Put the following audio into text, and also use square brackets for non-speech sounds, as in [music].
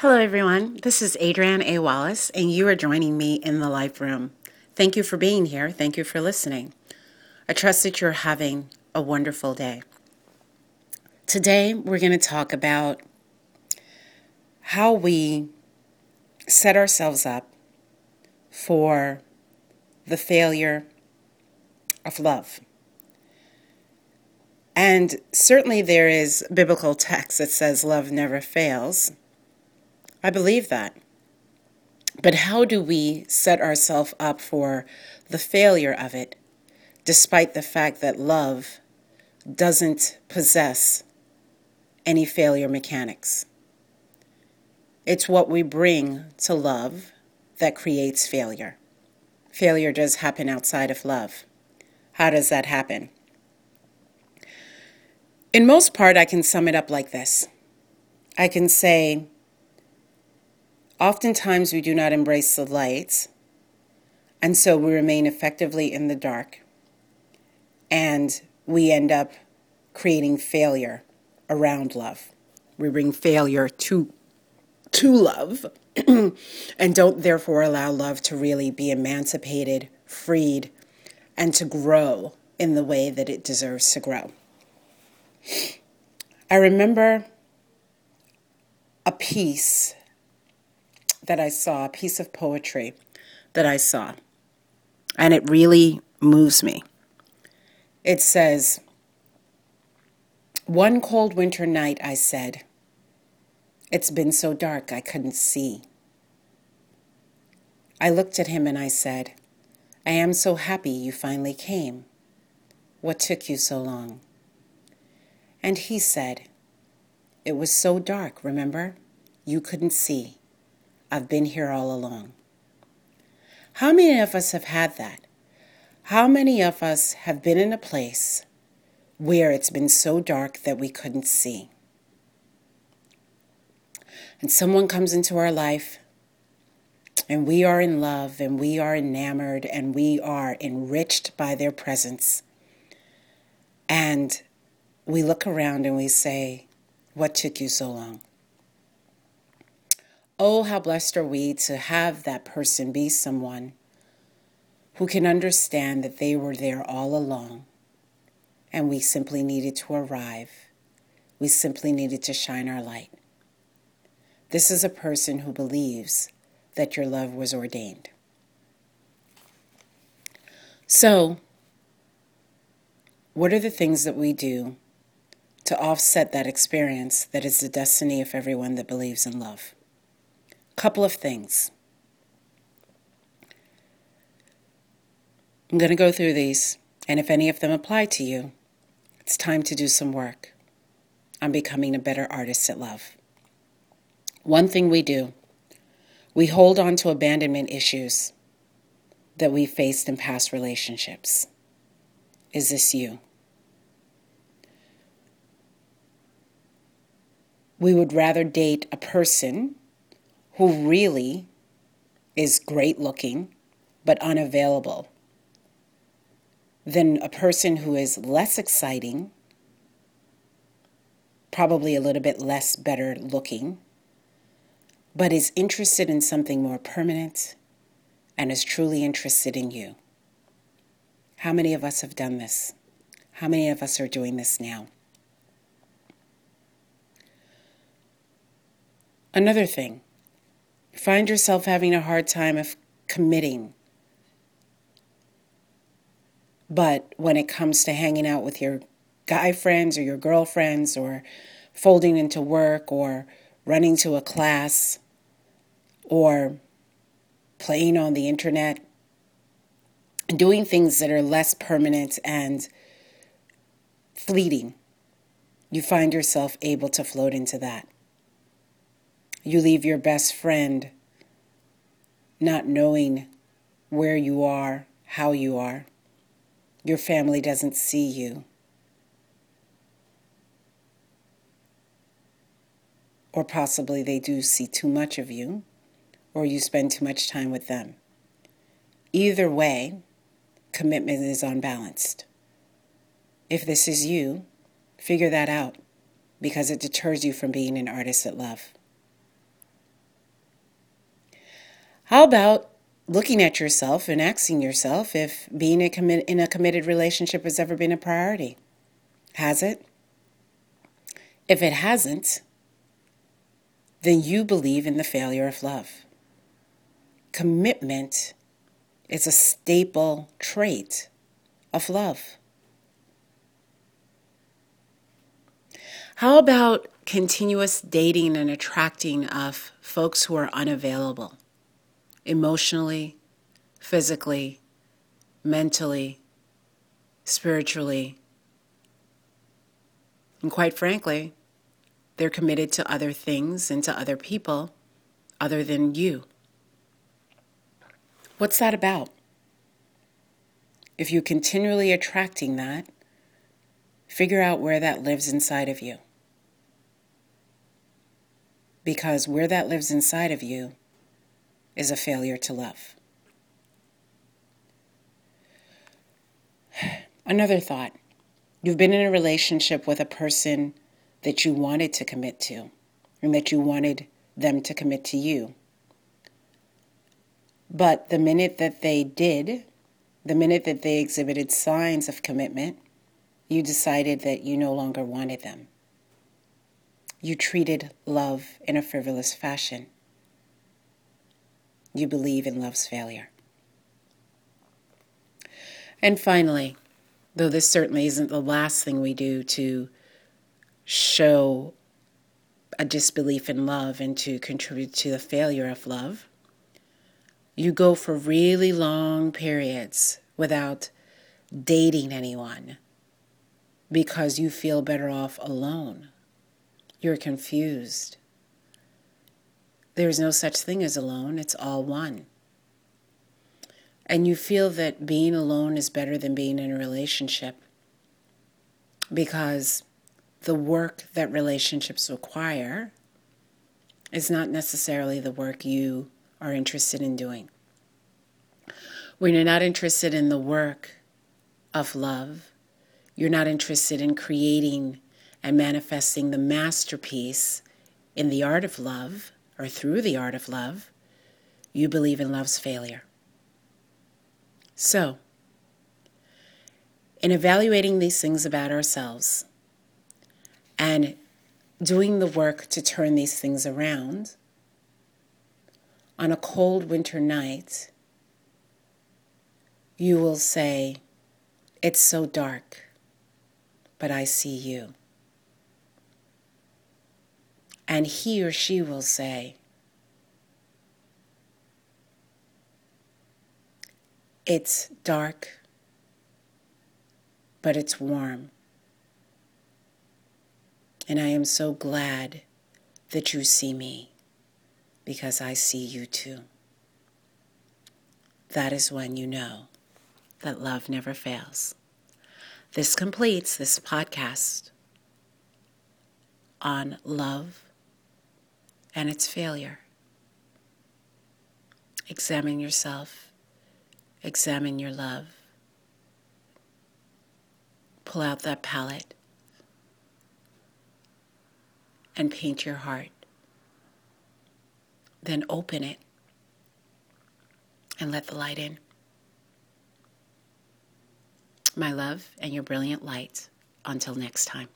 Hello, everyone. This is Adrienne A. Wallace, and you are joining me in the Life Room. Thank you for being here. Thank you for listening. I trust that you're having a wonderful day. Today, we're going to talk about how we set ourselves up for the failure of love. And certainly there is biblical text that says love never fails. I believe that. But how do we set ourselves up for the failure of it, despite the fact that love doesn't possess any failure mechanics? It's what we bring to love that creates failure. Failure does happen outside of love. How does that happen? In most part, I can sum it up like this I can say, oftentimes we do not embrace the light, and so we remain effectively in the dark, and we end up creating failure around love. We bring failure to to love [clears throat] and don't therefore allow love to really be emancipated, freed, and to grow in the way that it deserves to grow. I remember a piece that I saw, a piece of poetry that I saw, and it really moves me. It says, One cold winter night, I said, It's been so dark I couldn't see. I looked at him and I said, I am so happy you finally came. What took you so long? And he said, It was so dark, remember? You couldn't see. I've been here all along. How many of us have had that? How many of us have been in a place where it's been so dark that we couldn't see? And someone comes into our life and we are in love and we are enamored and we are enriched by their presence. And we look around and we say, What took you so long? Oh, how blessed are we to have that person be someone who can understand that they were there all along and we simply needed to arrive. We simply needed to shine our light. This is a person who believes that your love was ordained. So, what are the things that we do to offset that experience that is the destiny of everyone that believes in love? Couple of things. I'm going to go through these, and if any of them apply to you, it's time to do some work on becoming a better artist at love. One thing we do we hold on to abandonment issues that we faced in past relationships. Is this you? We would rather date a person who really is great looking but unavailable than a person who is less exciting, probably a little bit less better looking, but is interested in something more permanent and is truly interested in you. How many of us have done this? How many of us are doing this now? Another thing, find yourself having a hard time of committing. But when it comes to hanging out with your guy friends or your girlfriends or folding into work or running to a class, or playing on the internet, doing things that are less permanent and fleeting, you find yourself able to float into that. You leave your best friend not knowing where you are, how you are. Your family doesn't see you. Or possibly they do see too much of you or you spend too much time with them. Either way, commitment is unbalanced. If this is you, figure that out because it deters you from being an artist at love. How about looking at yourself and asking yourself if being a commi- in a committed relationship has ever been a priority? Has it? If it hasn't, then you believe in the failure of love. Commitment is a staple trait of love. How about continuous dating and attracting of folks who are unavailable emotionally, physically, mentally, spiritually? And quite frankly, they're committed to other things and to other people other than you. What's that about? If you're continually attracting that, figure out where that lives inside of you. Because where that lives inside of you is a failure to love. [sighs] Another thought you've been in a relationship with a person that you wanted to commit to and that you wanted them to commit to you. But the minute that they did, the minute that they exhibited signs of commitment, you decided that you no longer wanted them. You treated love in a frivolous fashion. You believe in love's failure. And finally, though this certainly isn't the last thing we do to show a disbelief in love and to contribute to the failure of love, you go for really long periods without dating anyone because you feel better off alone. You're confused. There's no such thing as alone, it's all one. And you feel that being alone is better than being in a relationship because the work that relationships require is not necessarily the work you are interested in doing. When you're not interested in the work of love, you're not interested in creating and manifesting the masterpiece in the art of love or through the art of love, you believe in love's failure. So, in evaluating these things about ourselves and doing the work to turn these things around, on a cold winter night, you will say, It's so dark, but I see you. And he or she will say, It's dark, but it's warm. And I am so glad that you see me because I see you too. That is when you know that love never fails. This completes this podcast on love and its failure. Examine yourself, examine your love. Pull out that palette and paint your heart. Then open it and let the light in my love, and your brilliant light. Until next time.